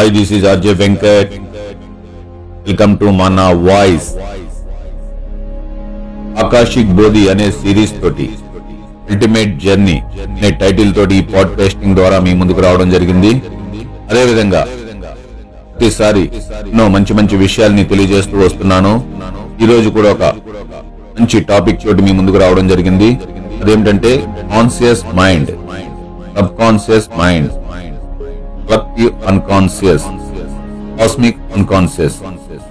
Hi this is RJ Venkat welcome to మన voice Akashic Bodhi అనే series తోటి అల్టిమేట్ జర్నీ అనే టైటిల్ తోటి ఈ పాడ్కాస్టింగ్ ద్వారా మీ ముందుకు రావడం జరిగింది. అదే విధంగా ప్రతిసారి ఎన్నో మంచి మంచి విషయాల్ని తెలియజేస్తూ వస్తున్నాను. ఈ రోజు కూడా ఒక మంచి టాపిక్ తోటి మీ ముందుకు రావడం జరిగింది. అదేమిటంటే conscious mind subconscious mind collective unconscious cosmic unconscious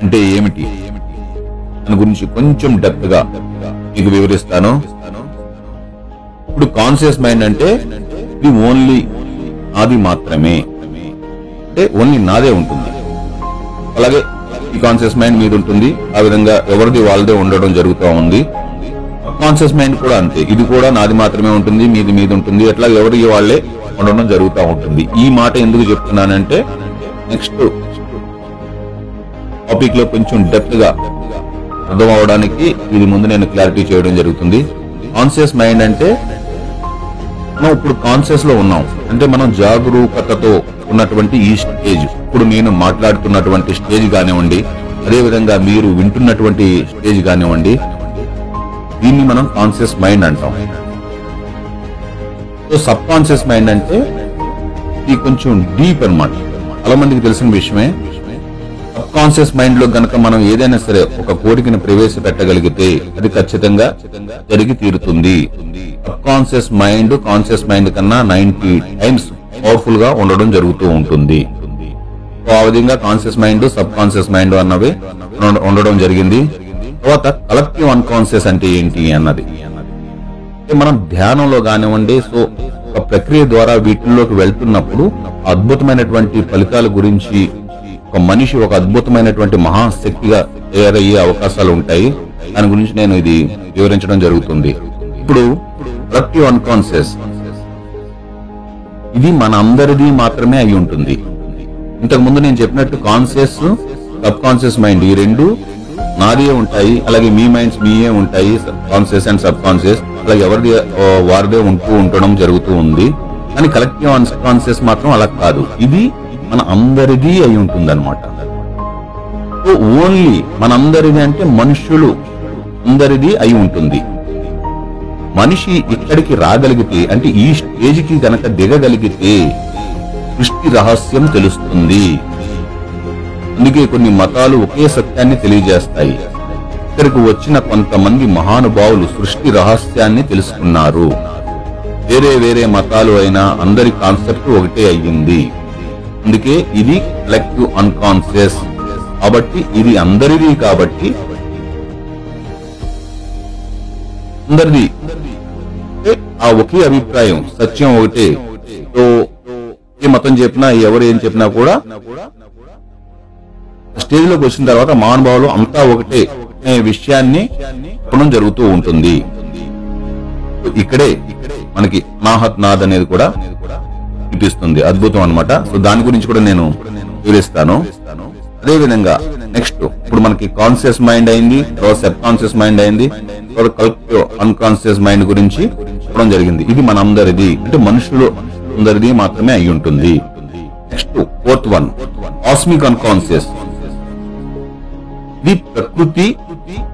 అంటే ఏమిటి? దాని గురించి కొంచెం డెప్త్గా మీకు వివరిస్తాను. ఇప్పుడు కాన్షియస్ మైండ్ అంటే ఇది ఓన్లీ నాది మాత్రమే. అంటే ఓన్లీ నాదే ఉంటుంది. అలాగే ఈ కాన్షియస్ మైండ్ మీద ఉంటుంది. ఆ విధంగా ఎవరిది వాళ్ళదే ఉండడం జరుగుతూ ఉంది. కాన్షియస్ మైండ్ కూడా అంతే. ఇది కూడా నాది మాత్రమే ఉంటుంది మీది మీద ఉంటుంది. అట్లా ఎవరికి వాళ్ళే ఉండడం జరుగుతూ ఉంటుంది. ఈ మాట ఎందుకు చెప్తున్నానంటే నెక్స్ట్ టాపిక్లో కొంచెం డెప్త్గా అర్థం అవడానికి ఇది ముందు నేను క్లారిటీ చేయడం జరుగుతుంది. కాన్షియస్ మైండ్ అంటే మనం ఇప్పుడు కాన్షియస్లో ఉన్నాం. అంటే మనం జాగరూకతతో ఉన్నటువంటి ఈ స్టేజ్ ఇప్పుడు నేను మాట్లాడుతున్నటువంటి స్టేజ్ కానివ్వండి అదే విధంగా మీరు వింటున్నటువంటి స్టేజ్ కానివ్వండి దీన్ని మనం కాన్షియస్ మైండ్ అంటాం. సబ్ కాన్షియస్ మైండ్ అంటే ఇది కొంచెం డీప్ అనమాట చాలా మందికి తెలిసిన విషయమే. సబ్ కాన్షియస్ మైండ్లో గనక మనం ఏదైనా సరే ఒక కోరికను ప్రవేశపెట్టగలిగితే అది ఖచ్చితంగా జరిగి తీరుతుంది. Subconscious mind conscious mind కన్నా నైన్టీ టైమ్స్ పవర్ఫుల్గా ఉండడం జరుగుతూ ఉంటుంది. ఆ విధంగా conscious mind subconscious mind అన్నవి ఉండడం జరిగింది. తర్వాత కలెక్టివ్ అన్కాన్షియస్ అంటే ఏంటి అన్నది. మనం ధ్యానంలో కానివ్వండి సో ఒక ప్రక్రియ ద్వారా వీటిల్లోకి వెళ్తున్నప్పుడు అద్భుతమైనటువంటి ఫలితాల గురించి ఒక మనిషి ఒక అద్భుతమైనటువంటి మహాశక్తిగా తయారయ్యే అవకాశాలు ఉంటాయి. దాని గురించి నేను ఇది వివరించడం జరుగుతుంది. ఇప్పుడు కలెక్టివ్ అన్కాన్షియస్ ఇది మన అందరిది మాత్రమే అయి ఉంటుంది. ఇంతకు ముందు నేను చెప్పినట్టు కాన్షియస్ సబ్ కాన్షియస్ మైండ్ ఈ రెండు నాదే ఉంటాయి అలాగే మీ మైండ్స్ మీయే ఉంటాయి కాన్షియస్ అండ్ సబ్ కాన్షియస్ అలాగే ఎవరిది వారిదే ఉంటూ ఉండడం జరుగుతూ ఉంది. కానీ కలెక్టివ్ అన్కాన్షియస్ మాత్రం అలా కాదు. ఇది మన అందరిది అయి ఉంటుంది అనమాట ఓన్లీ మనందరిది అంటే మనుషులు అందరిది అయి ఉంటుంది. మనిషి ఇక్కడికి రాగలిగితే అంటే ఈ స్టేజ్కి గనక దిగగలిగితే సృష్టి రహస్యం తెలుస్తుంది. అందుకే కొన్ని మతాలు ఒకే సత్యాన్ని తెలియజేస్తాయి. ఇక్కడికి వచ్చిన కొంతమంది మహానుభావులు సృష్టి రహస్యాన్ని తెలుసుకున్నారు. వేరే వేరే మతాలు అయినా అందరి కాన్సెప్ట్ ఒకటే అయ్యింది. అందుకే ఇది కలెక్టివ్ అన్కాన్షియస్ కాబట్టి ఇది అందరిది కాబట్టి అందరిది. ఆ ఒకే అభిప్రాయం సత్యం ఒకటే. ఏ మతం చెప్పినా ఎవరు ఏం చెప్పినా కూడా స్టేజ్లోకి వచ్చిన తర్వాత మహానుభావులు అంతా ఒకటే అనే విషయాన్ని చెప్పడం జరుగుతూ ఉంటుంది. ఇక్కడే మనకి నాహత్ అనేది కూడా చూపిస్తుంది. అద్భుతం అన్నమాట. సో దాని గురించి కూడా నేను వివరిస్తాను. అదే విధంగా నెక్స్ట్ ఇప్పుడు మనకి కాన్షియస్ మైండ్ అయింది సబ్ కాన్షియస్ మైండ్ అయింది అన్కాన్షియస్ మైండ్ గురించి చెప్పడం జరిగింది. ఇది మన అందరిది అంటే మనుషులు అందరిది మాత్రమే అయి ఉంటుంది next fourth one cosmic unconscious ఇది ప్రకృతి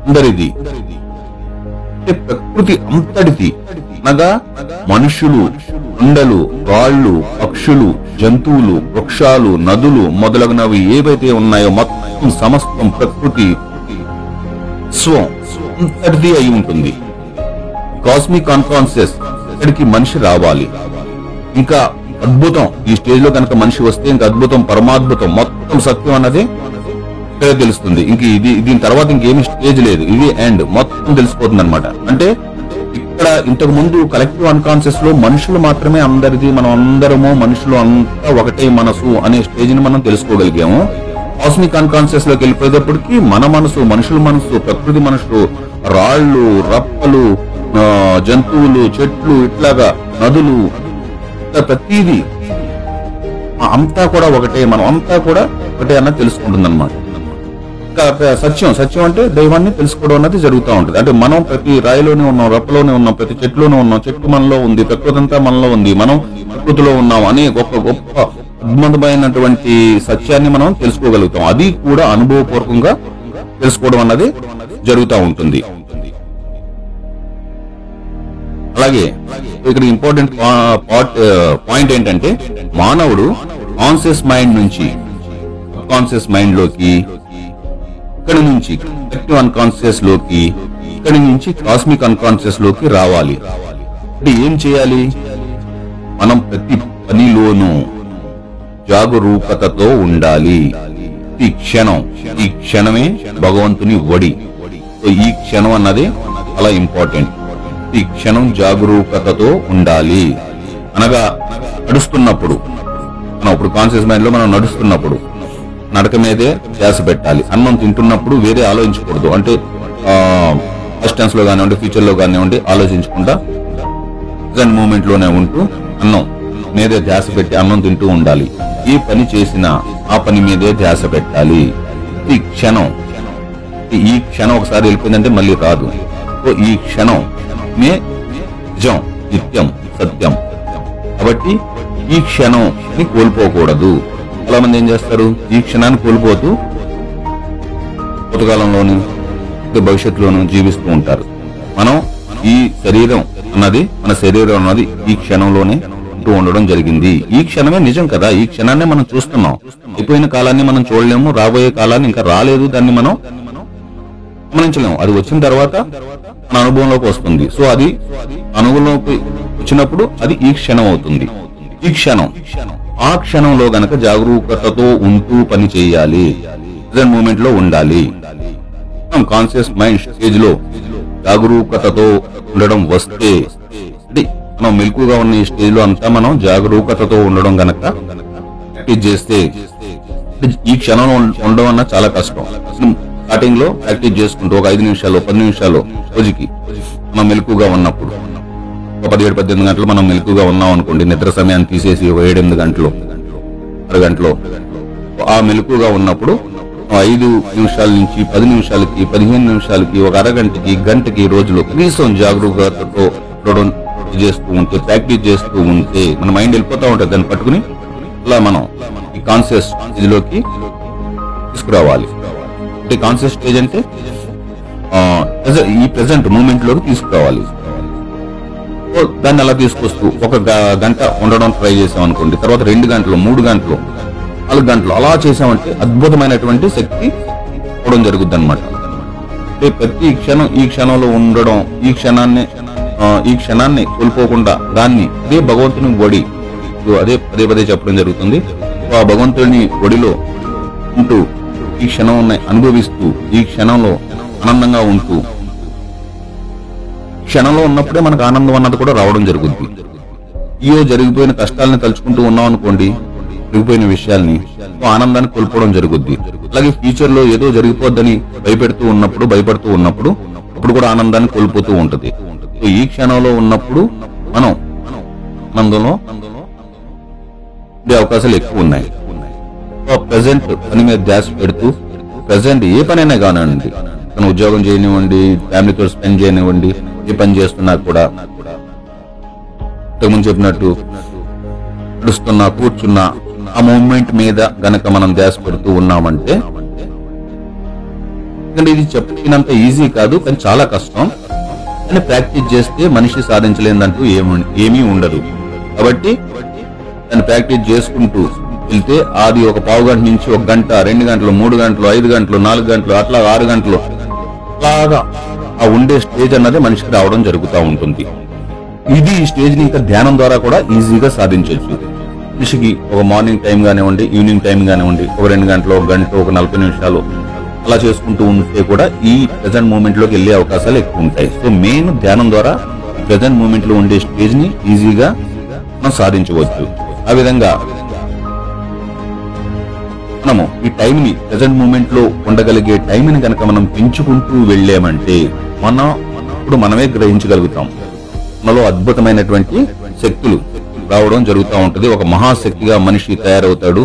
అందరిది. ప్రకృతి అంతటిది. అనగా మనుషులు కొండలు రాళ్ళు పక్షులు జంతువులు వృక్షాలు నదులు మొదలగునవి ఏవైతే ఉన్నాయో మొత్తం సమస్తం ప్రకృతి స్వం అంతటిది అయి ఉంటుంది. కాస్మిక్ కాన్ఫరెన్సెస్ ఇక్కడికి మనిషి రావాలి. ఇంకా అద్భుతం. ఈ స్టేజ్లో కనుక మనిషి వస్తే ఇంకా అద్భుతం పరమాద్భుతం మొత్తం సత్యం అన్నది ఇక్కడే తెలుస్తుంది. ఇంక ఇది దీని తర్వాత ఇంకేమి స్టేజ్ లేదు. ఇది ఎండ్ మొత్తం తెలిసిపోతుంది అనమాట అంటే ఇక్కడ ఇంతకు ముందు కలెక్టివ్ అన్కాన్షియస్లో మనుషులు మాత్రమే అందరిది మనం అందరము మనుషులు అంతా ఒకటే మనసు అనే స్టేజ్ని మనం తెలుసుకోగలిగాము. కాస్మిక్ అన్కాన్షియస్లోకి వెళ్ళిపోయేటప్పటికి మన మనసు మనుషుల మనసు ప్రకృతి మనసు రాళ్ళు రప్పలు జంతువులు చెట్లు ఇట్లాగా నదులు ప్రతిదీ అంతా కూడా ఒకటే మనం అంతా కూడా ఒకటే అన్నది తెలుసుకుంటుంది అనమాట సత్యం సత్యం అంటే దైవాన్ని తెలుసుకోవడం అనేది జరుగుతూ ఉంటుంది. అంటే మనం ప్రతి రాయిలోనే ఉన్నాం రప్పలోనే ఉన్నాం ప్రతి చెట్లోనే ఉన్నాం చెట్టు మనలో ఉంది ప్రకృతి అంతా మనలో ఉంది మనం ప్రకృతిలో ఉన్నాం అనే గొప్ప గొప్ప అద్భుతమైనటువంటి సత్యాన్ని మనం తెలుసుకోగలుగుతాం. అది కూడా అనుభవపూర్వకంగా తెలుసుకోవడం అన్నది జరుగుతూ ఉంటుంది. అలాగే ఇక్కడ ఇంపార్టెంట్ పాయింట్ ఏంటంటే మానవుడు కాన్షియస్ మైండ్ నుంచి కాన్షియస్ మైండ్లోకి ఇక్కడి నుంచి కలెక్టివ్ అన్కాన్షియస్లోకి ఇక్కడి నుంచి కాస్మిక్ అన్కాన్షియస్లోకి రావాలి. అంటే ఏం చేయాలి? మనం ప్రతి పనిలోనూ జాగరూకతతో ఉండాలి. ఈ క్షణం ఈ క్షణమే భగవంతుని వడి సో ఈ క్షణం అన్నది చాలా ఇంపార్టెంట్ ఈ క్షణం జాగరూకతతో ఉండాలి. అనగా నడుస్తున్నప్పుడు మనం ఇప్పుడు కాన్షియస్ మైండ్లో మనం నడుస్తున్నప్పుడు నడక మీదే ధ్యాస పెట్టాలి. అన్నం తింటున్నప్పుడు వేరే ఆలోచించకూడదు. అంటే డిస్టెన్స్లో కానివ్వండి ఫ్యూచర్లో కానివ్వండి ఆలోచించకుండా ప్రజెంట్ మూమెంట్లోనే ఉంటూ అన్నం మీదే ధ్యాస పెట్టి అన్నం తింటూ ఉండాలి. ఈ పని చేసిన ఆ పని మీదే ధ్యాస పెట్టాలి. ఈ క్షణం ఈ- ఈ క్షణం ఒకసారి వెళ్ళిపోయిందంటే మళ్ళీ రాదు. సో ఈ క్షణం మే నిజం నిత్యం సత్యం. కాబట్టి ఈ క్షణం కోల్పోకూడదు. చాలా మంది ఏం చేస్తారు? ఈ క్షణాన్ని కోల్పోతూ భూతకాలంలోను భవిష్యత్తులోను జీవిస్తూ ఉంటారు. మనం ఈ శరీరం అన్నది మన శరీరం అన్నది ఈ క్షణంలోనే ఉంటూ ఉండడం జరిగింది. ఈ క్షణమే నిజం కదా? ఈ క్షణాన్ని మనం చూస్తున్నాం. అయిపోయిన కాలాన్ని మనం చూడలేము రాబోయే కాలాన్ని ఇంకా రాలేదు దాన్ని మనం గమనించలేము. అది వచ్చిన తర్వాత మన అనుభవంలోకి వస్తుంది. సో అది అనుభవంలోకి వచ్చినప్పుడు అది ఈ క్షణం అవుతుంది. ఈ క్షణం. ఆ క్షణంలో గనక జాగరూకతతో ఉంటూ పని చేయాలి. ప్రజెంట్ మూమెంట్లో ఉండాలి. కాన్షియస్ మైండ్ స్టేజ్లో జాగరూకతతో ఉండడం వస్తే మనం మెలకుగా ఉన్న ఈ స్టేజ్లో అంతా మనం జాగరూకతతో ఉండడం గనక ప్రాక్టీస్ చేస్తే ఈ క్షణంలో ఉండడం అన్న చాలా కష్టం. స్టార్టింగ్లో ప్రాక్టీస్ చేసుకుంటూ ఒక ఐదు నిమిషాలు పది నిమిషాలు రోజుకి మనం మెలకుగా ఉన్నప్పుడు ఒక పదిహేడు పద్దెనిమిది గంటలు మనం మెలకుగా ఉన్నాం అనుకోండి. నిద్ర సమయాన్ని తీసేసి ఒక ఏడెనిమిది గంటలు ఆరు గంటలు ఆ మెలకుగా ఉన్నప్పుడు ఐదు నిమిషాల నుంచి పది నిమిషాలకి పదిహేను నిమిషాలకి ఒక అరగంటకి గంటకి రోజులో కనీసం జాగరూకతతో చేస్తూ ఉంటే ప్రాక్టీస్ చేస్తూ ఉంటే మన మైండ్ వెళ్ళిపోతా ఉంటుంది. దాన్ని పట్టుకుని అలా మనం ఈ కాన్షియస్ స్టేజ్లోకి తీసుకురావాలి. అంటే కాన్షియస్ స్టేజ్ అంటే ఈ ప్రెసెంట్ మూమెంట్లోకి తీసుకురావాలి. దాన్ని అలా తీసుకొస్తూ ఒక గంట ఉండడం ట్రై చేసాం అనుకోండి. తర్వాత రెండు గంటలు మూడు గంటలు నాలుగు గంటలు అలా చేసామంటే అద్భుతమైనటువంటి శక్తి అవడం జరుగుద్ది అనమాట అంటే ప్రతి క్షణం ఈ క్షణంలో ఉండడం ఈ క్షణాన్ని ఈ క్షణాన్ని కోల్పోకుండా దాన్ని అదే భగవంతుని ఒడి అదే పదే పదే చెప్పడం జరుగుతుంది. ఆ భగవంతుని ఒడిలో ఉంటూ ఈ క్షణం అనుభవిస్తూ ఈ క్షణంలో ఆనందంగా ఉంటూ క్షణంలో ఉన్నప్పుడే మనకు ఆనందం అన్నది కూడా రావడం జరుగుద్ది. ఈయో జరిగిపోయిన కష్టాలను తలుచుకుంటూ ఉన్నాం అనుకోండి జరిగిపోయిన విషయాల్ని ఆనందాన్ని కోల్పోవడం జరుగుద్ది. అలాగే ఫ్యూచర్లో ఏదో జరిగిపోద్దని భయపెడుతూ ఉన్నప్పుడు భయపడుతూ ఉన్నప్పుడు అప్పుడు కూడా ఆనందాన్ని కోల్పోతూ ఉంటది. సో ఈ క్షణంలో ఉన్నప్పుడు మనం ఆనందంలో ఉండే అవకాశాలు ఎక్కువ ఉన్నాయి. ప్రజెంట్ పని మీద ధ్యాస పెడుతూ ప్రజెంట్ ఏ పనైనా కానివ్వండి తన ఉద్యోగం చేయనివ్వండి ఫ్యామిలీతో స్పెండ్ చేయనివ్వండి ఏ పని చేస్తున్నా కూడా. ఇంతకుముందు చెప్పినట్టు నడుస్తున్నా కూర్చున్నా ఆ మూమెంట్ మీద గనక మనం ధ్యాస పెడుతూ ఉన్నామంటే ఎందుకంటే ఇది చెప్పినంత ఈజీ కాదు కానీ చాలా కష్టం. కానీ ప్రాక్టీస్ చేస్తే మనిషి సాధించలేదంటూ ఏమి ఏమీ ఉండదు. కాబట్టి దాన్ని ప్రాక్టీస్ చేసుకుంటూ వెళ్తే అది ఒక పావు గంట నుంచి ఒక గంట రెండు గంటలు మూడు గంటలు ఐదు గంటలు నాలుగు గంటలు అట్లా ఆరు గంటలు అలాగా ఆ ఉండే స్టేజ్ అన్నది మనిషికి రావడం జరుగుతూ ఉంటుంది. ఇది ఈ స్టేజ్ని ఇంకా ధ్యానం ద్వారా కూడా ఈజీగా సాధించవచ్చు మనిషికి ఒక మార్నింగ్ టైం కానివ్వండి ఈవినింగ్ టైం కానివ్వండి ఒక రెండు గంటలు ఒక గంట ఒక నలభై నిమిషాలు అలా చేసుకుంటూ ఉంటే కూడా ఈ ప్రజెంట్ మూమెంట్లోకి వెళ్ళే అవకాశాలు ఎక్కువ ఉంటాయి. సో మెయిన్ ధ్యానం ద్వారా ప్రజెంట్ మూమెంట్లో ఉండే స్టేజ్ని ఈజీగా మనం సాధించవచ్చు. ఆ విధంగా మనము ఈ టైం ని ప్రజెంట్ మూమెంట్లో ఉండగలిగే టైం ని కనుక మనం పెంచుకుంటూ వెళ్ళామంటే మనం ఇప్పుడు మనమే గ్రహించగలుగుతాం. మనలో అద్భుతమైనటువంటి శక్తులు రావడం జరుగుతూ ఉంటది. ఒక మహాశక్తిగా మనిషి తయారవుతాడు.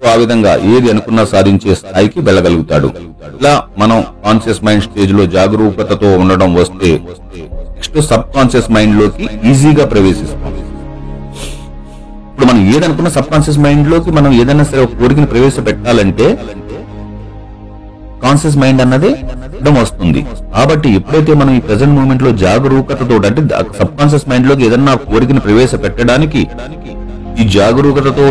సో ఆ విధంగా ఏది అనుకున్నా సాధించే స్థాయికి వెళ్ళగలుగుతాడు. ఇలా మనం కాన్షియస్ మైండ్ స్టేజ్లో జాగరూకతతో ఉండడం వస్తే నెక్స్ట్ సబ్ కాన్షియస్ మైండ్లోకి ఈజీగా ప్రవేశిస్తాం. ఇప్పుడు మనం ఏదనుకున్న సబ్ కాన్షియస్ మైండ్లోకి మనం ఏదైనా సరే ఒక కోరికను ప్రవేశపెట్టాలంటే కాన్షియస్ మైండ్ అన్నది వస్తుంది. కాబట్టి ఎప్పుడైతే మనం ఈ ప్రజెంట్ మూమెంట్లో జాగరూకతతో అంటే సబ్ కాన్షియస్ మైండ్లోకి ఏదన్నా కోరికను ప్రవేశపెట్టడానికి ఈ జాగరూకతతో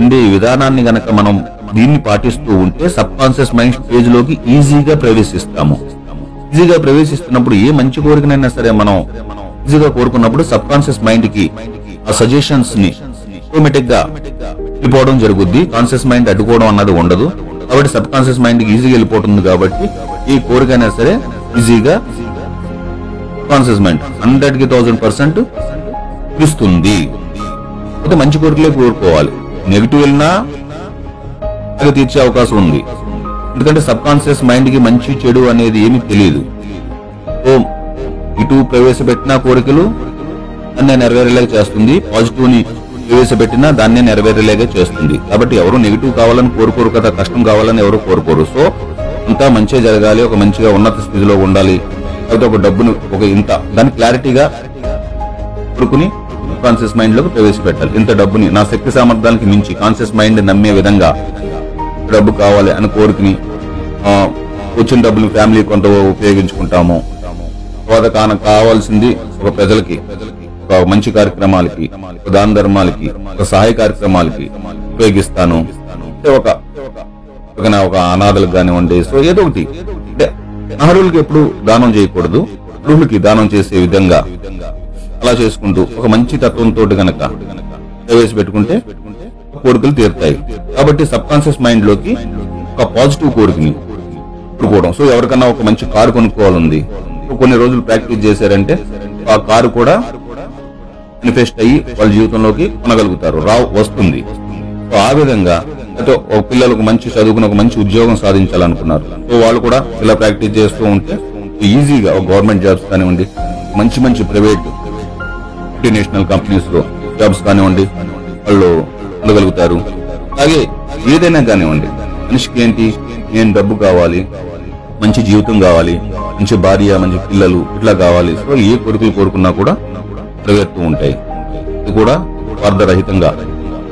ఉండే విధానాన్ని గనక మనం దీన్ని పాటిస్తూ ఉంటే సబ్ కాన్షియస్ మైండ్ స్టేజ్లోకి ఈజీగా ప్రవేశిస్తాము. ఈజీగా ప్రవేశిస్తున్నప్పుడు ఏ మంచి కోరికనైనా సరే మనం ఈజీగా కోరుకున్నప్పుడు సబ్ కాన్షియస్ మైండ్కి ఆ సజెషన్స్ని ఆటోమేటిక్గా వెళ్ళిపోవడం జరుగుద్ది. కాన్షియస్ మైండ్ అడ్డుకోవడం అన్నది ఉండదు. కాబట్టి సబ్ కాన్షియస్ మైండ్ ఈజీగా వెళ్ళిపోతుంది కాబట్టి ఈ కోరికైనా సరే ఈజీగా కాన్షియస్ మైండ్ హండ్రెడ్కి థౌసండ్ పర్సెంట్ ఇస్తుంది అయితే మంచి కోరికలే కోరుకోవాలి. నెగిటివ్ వెళ్ళినా అది తీర్చే అవకాశం ఉంది. ఎందుకంటే సబ్ కాన్షియస్ మైండ్కి మంచి చెడు అనేది ఏమీ తెలియదు సో ఇటు ప్రవేశపెట్టిన కోరికలు అన్న నెరవేరేలాగా చేస్తుంది. పాజిటివ్ని ప్రవేశపెట్టినా దాన్నే నెరవేరేలాగా చేస్తుంది. కాబట్టి ఎవరు నెగిటివ్ కావాలని కోరుకోరు కదా కష్టం కావాలని ఎవరు కోరుకోరు. సో ఇంకా మంచిగా జరగాలి ఒక మంచిగా ఉన్నత స్థితిలో ఉండాలి. లేకపోతే ఒక డబ్బును ఒక ఇంత దాన్ని క్లారిటీగా కోరుకుని కాన్షియస్ మైండ్లోకి ప్రవేశపెట్టాలి. ఇంత డబ్బుని నా శక్తి సామర్థ్యానికి మించి కాన్షియస్ మైండ్ నమ్మే విధంగా డబ్బు కావాలి అని కోరుకుని వచ్చిన డబ్బులు ఫ్యామిలీ కొంత ఉపయోగించుకుంటాము. తర్వాత కాన కావాల్సింది ఒక ప్రజలకి. ఒక మంచి కార్యక్రమాలకి ఒక దాన ధర్మాలకి ఒక సహాయ కార్యక్రమాలకి ఉపయోగిస్తాను. ఒక ఒక అనాథలకు కానివ్వండి సో ఏదో ఒకటి. అంటే అర్హులకి ఎప్పుడు దానం చేయకూడదు అర్హులకి దానం చేసే విధంగా అలా చేసుకుంటూ ఒక మంచి తత్వంతో గనక ప్రవేశపెట్టుకుంటే కోరికలు తీరుతాయి. కాబట్టి సబ్ కాన్షియస్ మైండ్లోకి ఒక పాజిటివ్ కోరికని కోరుకోవడం సో ఎవరికన్నా ఒక మంచి కారు కొనుక్కోవాలంది కొన్ని రోజులు ప్రాక్టీస్ చేశారంటే ఆ కారు కూడా మేనిఫెస్ట్ అయ్యి వాళ్ళ జీవితంలోకి కొనగలుగుతారు. రావు వస్తుంది. సో ఆ విధంగా అయితే ఒక పిల్లలకు మంచి చదువుకుని ఒక మంచి ఉద్యోగం సాధించాలనుకున్నారు. సో వాళ్ళు కూడా ఇలా ప్రాక్టీస్ చేస్తూ ఉంటే ఈజీగా ఒక గవర్నమెంట్ జాబ్స్ కానివ్వండి మంచి మంచి ప్రైవేట్ మల్టీనేషనల్ కంపెనీస్లో జాబ్స్ కానివ్వండి వాళ్ళు ఉండగలుగుతారు అలాగే ఏదైనా కానివ్వండి మనిషికి ఏంటి నేను డబ్బు కావాలి మంచి జీవితం కావాలి మంచి భార్య మంచి పిల్లలు ఇట్లా కావాలి సో ఏ కొడుకులు కోరుకున్నా కూడా నెరవేరుతూ ఉంటాయి. ఇది కూడా స్వార్థరహితంగా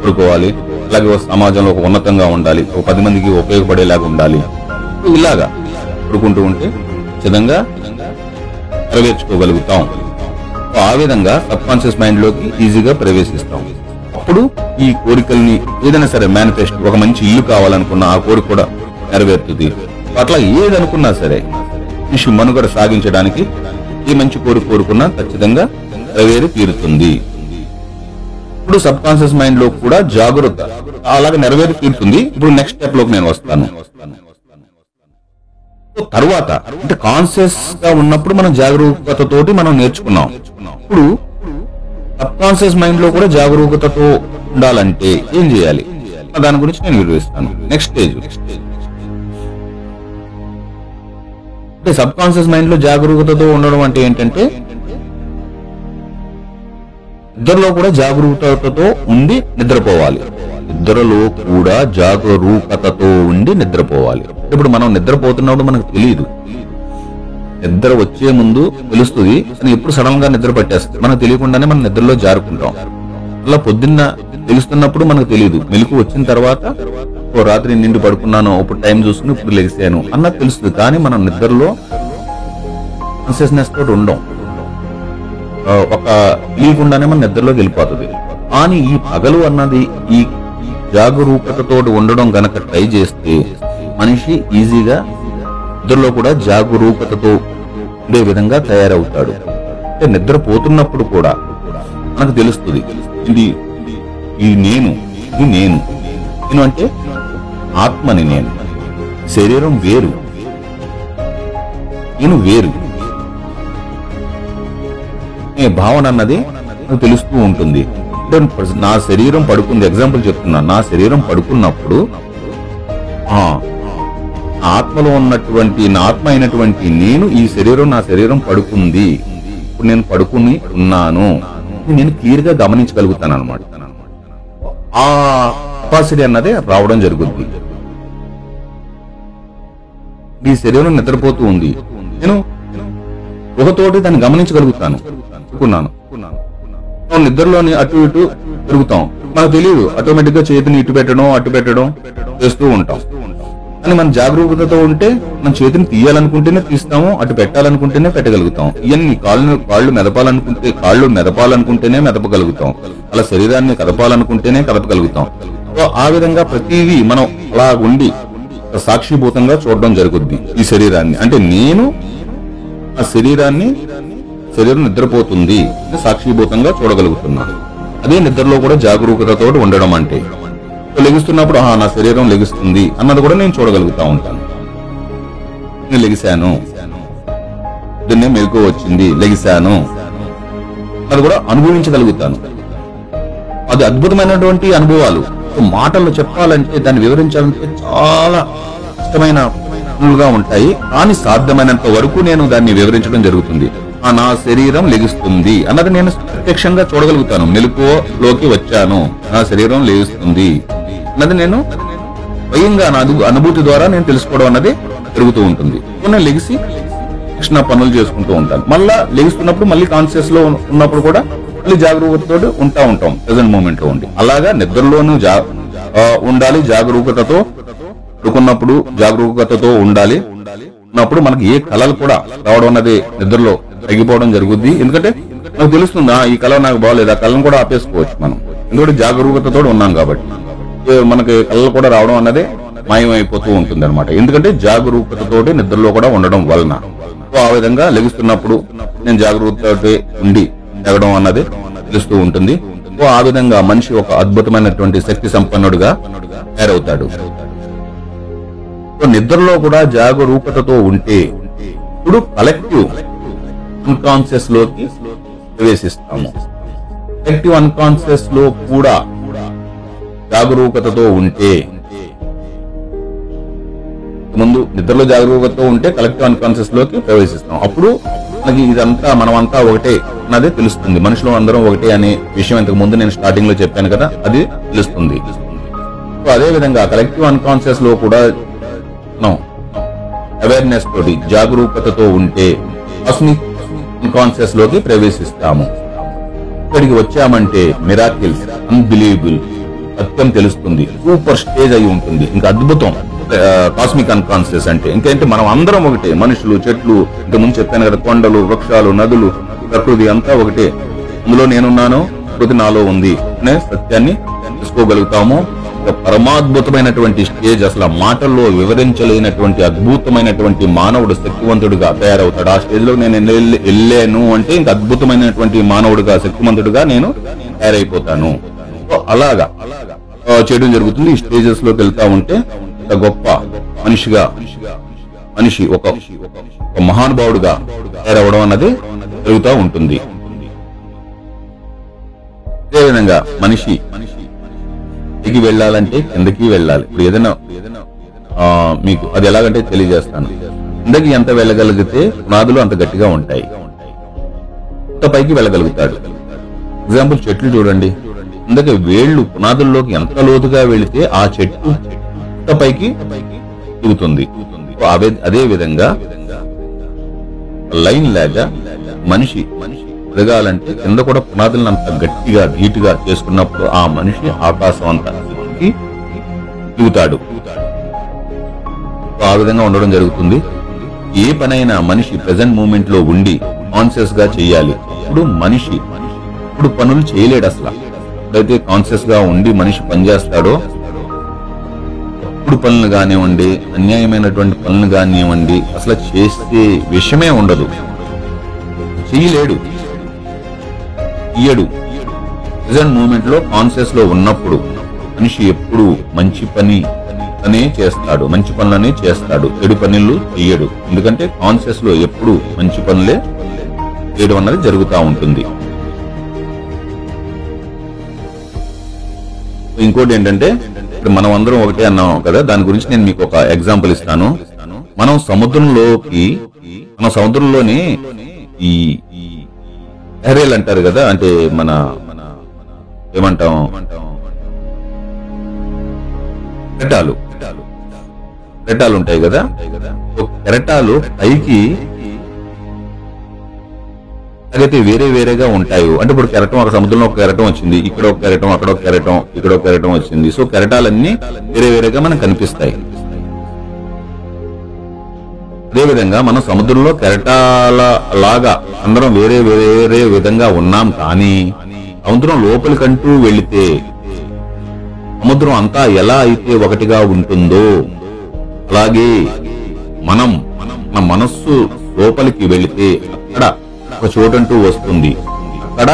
కోరుకోవాలి అలాగే ఒక సమాజంలో ఒక ఉన్నతంగా ఉండాలి. ఒక పది మందికి ఉపయోగపడేలాగా ఉండాలి. ఇలాగా కోరుకుంటూ ఉంటే ఖచ్చితంగా నెరవేర్చుకోగలుగుతాం. ఆ విధంగా సబ్ కాన్షియస్ మైండ్లోకి ఈజీగా ప్రవేశిస్తాం. అప్పుడు ఈ కోరికల్ని ఏదైనా సరే మేనిఫెస్ట్ ఒక మంచి ఇల్లు కావాలనుకున్న ఆ కోరిక కూడా నెరవేరుతుంది. అట్లా ఏదనుకున్నా సరే మనిషి మనుగడ సాగించడానికి ఏ మంచి కోరిక కోరుకున్నా ఖచ్చితంగా నెరవేరి తీరుతుంది. ఇప్పుడు సబ్ కాన్షియస్ మైండ్లో కూడా జాగ్రత్త. అలాగే నెరవేరి తీరుతుంది. ఇప్పుడు నెక్స్ట్ స్టెప్లోకి నేను వస్తాను. తర్వాత అంటే కాన్షియస్గా ఉన్నప్పుడు మనం జాగరూకతతోటి మనం నేర్చుకున్నాం. ఇప్పుడు సబ్ కాన్షియస్ మైండ్లో కూడా జాగరూకతతో ఉండాలంటే ఏం చేయాలి? దాని గురించి నేను వివరిస్తాను. నెక్స్ట్ స్టేజ్ అంటే సబ్ కాన్షియస్ మైండ్లో జాగరూకతతో ఉండడం అంటే ఏంటంటే ఇద్దరిలో కూడా జాగరూకతతో ఉండి నిద్రపోవాలి. నిద్రలో కూడా జాగరూకతతో ఉండి నిద్రపోవాలి. ఇప్పుడు మనం నిద్రపోతున్నప్పుడు మనకు తెలియదు నిద్ర వచ్చే ముందు తెలుస్తుంది కానీ ఎప్పుడు సడన్గా నిద్ర పట్టేస్తుంది. మనకు తెలియకుండానే మనం నిద్రలో జారుకుంటాం. అలా పొద్దున్న తెలుస్తున్నప్పుడు మనకు తెలియదు మెలకు వచ్చిన తర్వాత ఓ రాత్రి నిండి పడుకున్నాను ఇప్పుడు టైం చూసుకుని ఇప్పుడు లెగిసాను అన్నది తెలుస్తుంది. కానీ మనం నిద్రలో కాన్షియస్నెస్ తోటి ఉండం. ఒక తెలియకుండానే మన నిద్రలోకి వెళ్ళిపోతుంది. కానీ ఈ పగలు అన్నది ఈ జాగరూకతతో ఉండడం గనక ట్రై చేస్తే మనిషి ఈజీగా నిద్రలో కూడా జాగరూకతతో ఉండే విధంగా తయారవుతాడు. అంటే నిద్రపోతున్నప్పుడు కూడా మనకు తెలుస్తుంది ఇది ఇది నేను ఇది నేను. నేను అంటే ఆత్మని నేను. శరీరం వేరు. నేను వేరు. అనే భావన అన్నది నాకు తెలుస్తూ ఉంటుంది. నా శరీరం పడుకుంది. ఎగ్జాంపుల్ చెప్తున్నా. నా శరీరం పడుకున్నప్పుడు ఆ ఆత్మలో ఉన్నటువంటి నా ఆత్మ అయినటువంటి నేను ఈ శరీరం నా శరీరం పడుకుంది. ఇప్పుడు నేను పడుకుని ఉన్నాను. నేను క్లియర్గా గమనించగలుగుతాను అనమాట ఆ కెపాసిటీ అన్నది రావడం జరుగుతుంది ఈ శరీరం నిద్రపోతూ ఉంది. నేను ఒకతోటి దాన్ని గమనించగలుగుతాను. అనుకున్నాను మనం నిద్రలోని అటు ఇటు తిరుగుతాం. మనకు తెలియదు ఆటోమేటిక్గా చేతిని ఇటు పెట్టడం అటు పెట్టడం చేస్తూ ఉంటాం. కానీ మన జాగరూకతతో ఉంటే మన చేతిని తీయాలనుకుంటేనే తీస్తాము అటు పెట్టాలనుకుంటేనే పెట్టగలుగుతాం. ఇవన్నీ కాళ్ళు కాళ్ళు మెదపాలనుకుంటే కాళ్ళు మెదపాలనుకుంటేనే మెదపగలుగుతాం. అలా శరీరాన్ని కదపాలనుకుంటేనే కదపగలుగుతాం. సో ఆ విధంగా ప్రతిదీ మనం అలా ఉండి సాక్షిభూతంగా చూడడం జరుగుద్ది ఈ శరీరాన్ని. అంటే నేను ఆ శరీరాన్ని శరీరం నిద్రపోతుంది సాక్షిభూతంగా చూడగలుగుతున్నాను. అదే నిద్రలో కూడా జాగరూకతతో ఉండడం అంటే లెగిస్తున్నప్పుడు ఆహా నా శరీరం లెగిస్తుంది అన్నది కూడా నేను చూడగలుగుతా ఉంటాను. నేను లెగిశాను. దీన్నే మెలకు వచ్చింది లెగిశాను. అది కూడా అనుభవించగలుగుతాను. అది అద్భుతమైనటువంటి అనుభవాలు. మాటలు మాటల్లో చెప్పాలంటే దాన్ని వివరించాలంటే చాలా కష్టమైన ఉంటాయి. కానీ సాధ్యమైనంత వరకు నేను దాన్ని వివరించడం జరుగుతుంది. నా శరీరం లెగుస్తుంది అన్నది నేను ప్రత్యక్షంగా చూడగలుగుతాను. మెలుపులోకి వచ్చాను. నా శరీరం లెగుస్తుంది అన్నది నేను స్వయంగా నా అనుభూతి ద్వారా నేను తెలుసుకోవడం అన్నది జరుగుతూ ఉంటుంది. నేను లెగిసి కృష్ణ పనులు చేసుకుంటూ ఉంటాను. మళ్ళా లెగుస్తున్నప్పుడు మళ్ళీ కాన్షియస్లో ఉన్నప్పుడు కూడా మళ్ళీ జాగరూకతతో ఉంటా ఉంటాం. ప్రెసెంట్ మూమెంట్లో ఉండి. అలాగా నిద్రలోనూ జా ఉండాలి. జాగరూకతతో పడుకున్నప్పుడు జాగరూకతతో ఉండాలి. ఉన్నప్పుడు మనకి ఏ కళలు కూడా రావడం అన్నది నిద్రలో తగ్గిపోవడం జరుగుద్ది. ఎందుకంటే నాకు తెలుస్తుంది "ఆ, ఈ కళ నాకు బాగలేదు? ఆ కళను కూడా ఆపేసుకోవచ్చు మనం. ఎందుకంటే జాగరూకతతో ఉన్నాం కాబట్టి. మనకి కళలు కూడా రావడం అన్నది మాయమైపోతూ ఉంటుంది అనమాట ఎందుకంటే జాగరూకతతోటి నిద్రలో కూడా ఉండడం వలన. సో ఆ విధంగా లెగుస్తున్నప్పుడు నేను జాగరూకతతో ఉండి ఎగడం అన్నది తెలుస్తూ ఉంటుంది. సో ఆ విధంగా మనిషి ఒక అద్భుతమైనటువంటి శక్తి సంపన్నుడుగా తయారవుతాడు. నిద్రలో కూడా జాగరూకతతో ఉంటే ఇప్పుడు కలెక్టివ్ అన్కాన్షియస్లోకి ప్రవేశిస్తాము. కలెక్టివ్ అన్కాన్షియస్లో కూడా జాగరూకతతో ఉంటే ముందు నిద్రలో జాగరూకతతో ఉంటే కలెక్టివ్ అన్కాన్షియస్లోకి ప్రవేశిస్తాం అప్పుడు మనకి ఇదంతా మనమంతా ఒకటే అన్నది తెలుస్తుంది. మనుషులు అందరం ఒకటే అనే విషయం ఇంతకు ముందు నేను స్టార్టింగ్లో చెప్పాను కదా అది తెలుస్తుంది. సో అదే విధంగా కలెక్టివ్ అన్కాన్షియస్లో కూడా అవేర్నెస్ తోటి జాగరూకతతో ఉంటే కాస్మిక్ అన్కాన్షియస్లోకి ప్రవేశిస్తాము. ఇక్కడికి వచ్చామంటే మిరాకిల్స్ అన్బిలీవబుల్ సత్యం తెలుస్తుంది. సూపర్ స్టేజ్ అయి ఉంటుంది. ఇంకా అద్భుతం. కాస్మిక్ అన్కాన్షియస్ అంటే. ఇంకేంటి మనం అందరం ఒకటే. మనుషులు చెట్లు ఇంకా ముందు చెప్పాను కదా కొండలు వృక్షాలు నదులు ప్రకృతి అంతా ఒకటే. అందులో నేనున్నాను ప్రకృతి నాలో ఉంది అనే సత్యాన్ని తెలుసుకోగలుగుతాము. ఒక పరమాద్భుతమైనటువంటి స్టేజ్ అసలు ఆ మాటల్లో వివరించలేనటువంటి అద్భుతమైనటువంటి మానవుడు శక్తివంతుడిగా తయారవుతాడు. ఆ స్టేజ్లో నేను వెళ్ళాను అంటే ఇంకా అద్భుతమైనటువంటి మానవుడిగా శక్తివంతుడుగా నేను తయారైపోతాను. సో అలాగా. చేయడం జరుగుతుంది. ఈ స్టేజెస్లోకి వెళ్తా ఉంటే గొప్ప మనిషిగా మనిషి ఒక ఒక మహానుభావుడుగా తయారవడం అన్నది జరుగుతూ ఉంటుంది. అదేవిధంగా మనిషి పైకి వెళ్ళాలంటే కిందకి వెళ్ళాలి. ఇప్పుడు ఏదైనా ఆ, మీకు అది ఎలాగంటే తెలియజేస్తాను. కిందకి ఎంత వెళ్ళగలిగితే పునాదులు అంత గట్టిగా ఉంటాయి. అంత పైకి వెళ్ళగలుగుతాడు. ఎగ్జాంపుల్ చెట్లు చూడండి. ఇందాక వేళ్ళు పునాదుల్లోకి ఎంత లోతుగా వెళితే ఆ చెట్టు అంత పైకి దిగుతుంది. అదే విధంగా లైన్ లాగా మనిషి మనిషి ఎదగాలంటే కింద కూడా పునాదులను అంత గట్టిగా ధీటుగా చేసుకున్నప్పుడు ఆ మనిషి ఆకాశం అంత దిగుతాడు. ఆ విధంగా ఉండడం జరుగుతుంది. ఏ పనైనా మనిషి ప్రెజెంట్ మూమెంట్లో ఉండి కాన్షియస్గా చేయాలి. ఇప్పుడు మనిషి ఇప్పుడు పనులు చేయలేడు అసలు. ఎప్పుడైతే కాన్షియస్గా ఉండి మనిషి పనిచేస్తాడో తప్పుడు పనులు కానివ్వండి అన్యాయమైనటువంటి పనులు కానివ్వండి అసలు చేసే విషయమే ఉండదు. చేయలేడు. ఇయ్యడు ప్రజెంట్ మూమెంట్లో కాన్షియస్లో ఉన్నప్పుడు మనిషి ఎప్పుడు మంచి పని అనే చేస్తాడు మంచి పనులనే చేస్తాడు. చెడు పనులు చెయ్యడు. ఎందుకంటే కాన్షియస్లో ఎప్పుడు మంచి పనులే చేయడం అన్నది జరుగుతూ ఉంటుంది. ఇంకోటి ఏంటంటే ఇప్పుడు మనం అందరం ఒకటే అన్నాం కదా దాని గురించి నేను మీకు ఒక ఎగ్జాంపుల్ ఇస్తాను. మనం సముద్రంలోకి మన సముద్రంలోనే ఈ ఎరేల్ అంటారు కదా అంటే మన మన ఏమంటాం? కెరటాలు. కెరటాలు ఉంటాయి కదా? కెరటాలు పైకి అలాగైతే వేరే వేరేగా ఉంటాయి. అంటే ఇప్పుడు కెరటం ఒక సముద్రంలో ఒక కెరటం వచ్చింది ఇక్కడ ఒక కెరటం అక్కడ ఒక కెరటం ఇక్కడ ఒక కెరటం వచ్చింది. సో కెరటాలన్నీ వేరే వేరేగా మనకు కనిపిస్తాయి. అదేవిధంగా మనం సముద్రంలో కెరటాల లాగా అందరం వేరే వేరే విధంగా ఉన్నాం కానీ సముద్రం లోపలికంటూ వెళితే సముద్రం అంతా ఎలా అయితే ఒకటిగా ఉంటుందో అలాగే మనం మన మనస్సు లోపలికి వెళితే అక్కడ ఒక చోటంటూ వస్తుంది. అక్కడ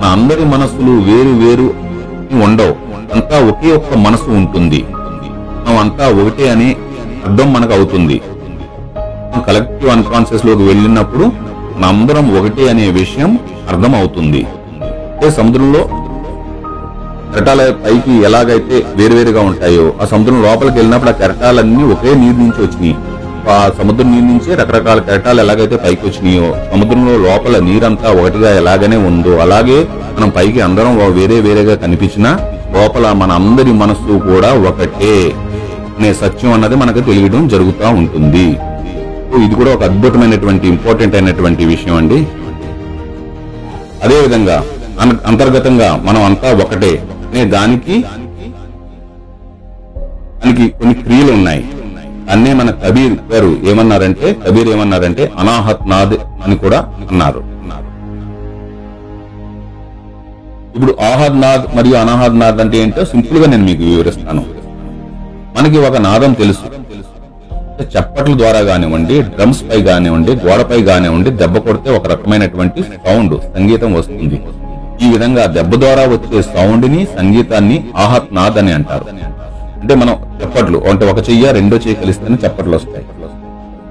మన అందరి మనస్సులు వేరు వేరు ఉండవు. అంతా ఒకే ఒక్క మనసు ఉంటుంది. మనం అంతా ఒకటే అని అర్థం మనకు అవుతుంది. కలెక్టివ్ అన్కాన్షియస్లోకి వెళ్ళినప్పుడు మనందరం ఒకటే అనే విషయం అర్థం అవుతుంది అంటే సముద్రంలో కెరటాల పైకి ఎలాగైతే వేరువేరుగా ఉంటాయో ఆ సముద్రం లోపలికి వెళ్ళినప్పుడు ఆ కెరటాలన్నీ ఒకే నీరు నుంచి వచ్చినాయి. ఆ సముద్రం నీరు నుంచి రకరకాల కెరటాలు ఎలాగైతే పైకి వచ్చినాయో సముద్రంలో లోపల నీరంతా ఒకటిగా ఎలాగనే ఉందో అలాగే మనం పైకి అందరం వేరే వేరేగా కనిపించినా లోపల మన అందరి మనస్సు కూడా ఒకటే. అనే సత్యం అన్నది మనకు తెలియడం జరుగుతూ ఉంటుంది. ఇది కూడా ఒక అద్భుతమైనటువంటి ఇంపార్టెంట్ అయినటువంటి విషయం అండి. అదేవిధంగా అంతర్గతంగా మనం అంతా ఒకటే. అనే దానికి దానికి కొన్ని క్రియలు ఉన్నాయి. అన్నే మన కబీర్ గారు ఏమన్నారంటే కబీర్ ఏమన్నారంటే అనాహత్ నాద్ అని కూడా అన్నారు. ఇప్పుడు ఆహాద్ నాద్ మరియు అనాహద్ నాద్ అంటే ఏంటో సింపుల్గా నేను మీకు వివరిస్తాను. మనకి ఒక నాదం తెలుసు. చప్పట్ల ద్వారా కానివ్వండి డ్రమ్స్ పై కానివ్వండి గోడపై కానివ్వండి దెబ్బ కొడితే ఒక రకమైనటువంటి సౌండ్ సంగీతం వస్తుంది. ఈ విధంగా దెబ్బ ద్వారా వచ్చే సౌండ్ని సంగీతాన్ని ఆహత్ నాద్ అని అంటారు. అంటే మనం చప్పట్లు అంటే ఒక చెయ్య రెండో చెయ్యి కలిస్తేనే చప్పట్లు వస్తాయి.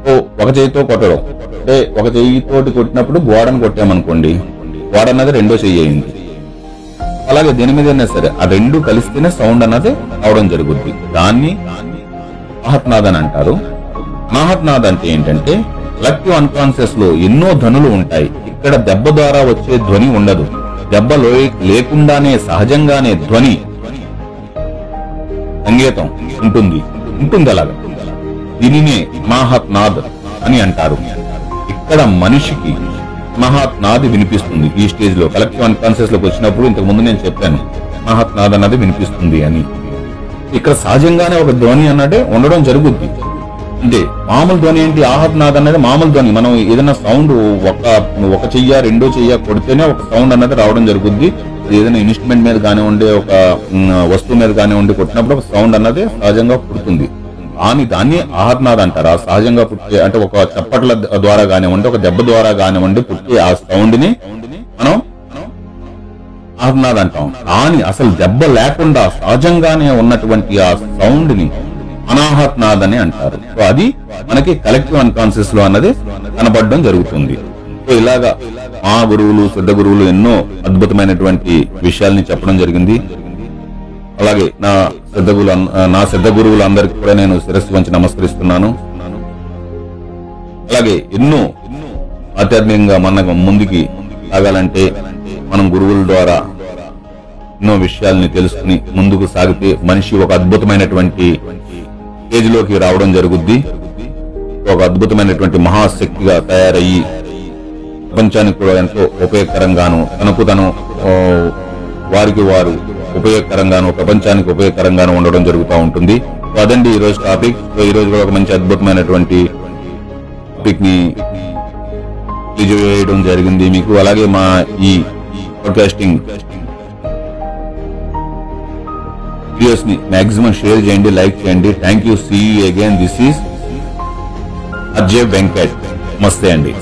ఓ ఒక చెయ్యితో కొట్టడం. అంటే ఒక చెయ్యితోటి కొట్టినప్పుడు గోడను కొట్టామనుకోండి గోడ అన్నది రెండో చెయ్యి అయింది. అలాగే దేని మీద సరే ఆ రెండు కలిస్తేనే సౌండ్ అన్నది అవడం జరుగుద్ది. దాన్ని మహత్నాథ్ అని అంటారు. మహత్నాథ్ అంటే ఏంటంటే కలెక్టివ్ అన్కాన్షియస్లో ఎన్నో ధ్వనులు ఉంటాయి. ఇక్కడ దెబ్బ ద్వారా వచ్చే ధ్వని ఉండదు. దెబ్బ లేకుండానే సహజంగానే ధ్వని సంగీతం ఉంటుంది. ఉంటుంది అలాగా. దీనినే మహాత్నాథ్ అని అంటారు. ఇక్కడ మనిషికి మహాత్నాథ్ వినిపిస్తుంది. ఈ స్టేజ్లో కలెక్టివ్ అన్కాన్షియస్లోకి వచ్చినప్పుడు ఇంతకు ముందు నేను చెప్పాను. మహాత్నాథ్ అన్నది వినిపిస్తుంది అని. ఇక్కడ సహజంగానే ఒక ధ్వని అన్నదే ఉండడం జరుగుద్ది. అంటే మామూలు ధ్వని ఏంటి? ఆహత్నాథ్ అనేది మామూలు ధ్వని. మనం ఏదైనా సౌండ్ ఒక ఒక చెయ్య రెండో చెయ్య కొడితేనే ఒక సౌండ్ అన్నది రావడం జరుగుద్ది. ఏదైనా ఇన్స్ట్రుమెంట్ మీద కానివ్వండి ఒక వస్తువు మీద కానివ్వండి కొట్టినప్పుడు ఒక సౌండ్ అన్నది సహజంగా పుడుతుంది. కానీ దాన్ని ఆహర్నాథ్ అంటారు. ఆ సహజంగా పుట్టే అంటే ఒక చప్పట్ల ద్వారా కానివ్వండి ఒక దెబ్బ ద్వారా కానివ్వండి పుట్టే ఆ సౌండ్ని మనం ఆహ్నాద్ అంటాం. కానీ అసలు దెబ్బ లేకుండా సహజంగానే ఉన్నటువంటి ఆ సౌండ్ని అనాహత్నాద్ అని అంటారు. సో అది మనకి కలెక్టివ్ అన్కాన్షియస్లో అన్నది కనబడడం జరుగుతుంది. సో ఇలాగా మా గురువులు సిద్ధ గురువులు ఎన్నో అద్భుతమైనటువంటి విషయాల్ని చెప్పడం జరిగింది. అలాగే నా సిద్ధ గురువులు నా సిద్ధ గురువులందరికీ కూడా నేను శిరస్సు వంచి నమస్కరిస్తున్నాను. అలాగే ఎన్నో ఆధ్యాత్మికంగా మన ముందుకి సాగాలంటే మనం గురువుల ద్వారా ఎన్నో విషయాల్ని తెలుసుకుని ముందుకు సాగితే మనిషి ఒక అద్భుతమైనటువంటి స్టేజ్లోకి రావడం జరుగుద్ది. ఒక అద్భుతమైనటువంటి మహాశక్తిగా తయారయ్యి ప్రపంచానికి కూడా ఎంతో ఉపయోగకరంగాను తనకు తను వారికి వారు ఉపయోగకరంగాను ప్రపంచానికి ఉపయోగకరంగాను ఉండడం జరుగుతూ ఉంటుంది. అదండి ఈ రోజు టాపిక్. సో ఈ రోజు కూడా ఒక మంచి అద్భుతమైనటువంటి టాపిక్ని తెలియజేయడం జరిగింది మీకు. అలాగే మా ఈ పాడ్కాస్టింగ్ వీడియోస్ని మాక్సిమం షేర్ చేయండి లైక్ చేయండి. Thank you see again this is Ajay Venkat నమస్తే అండి.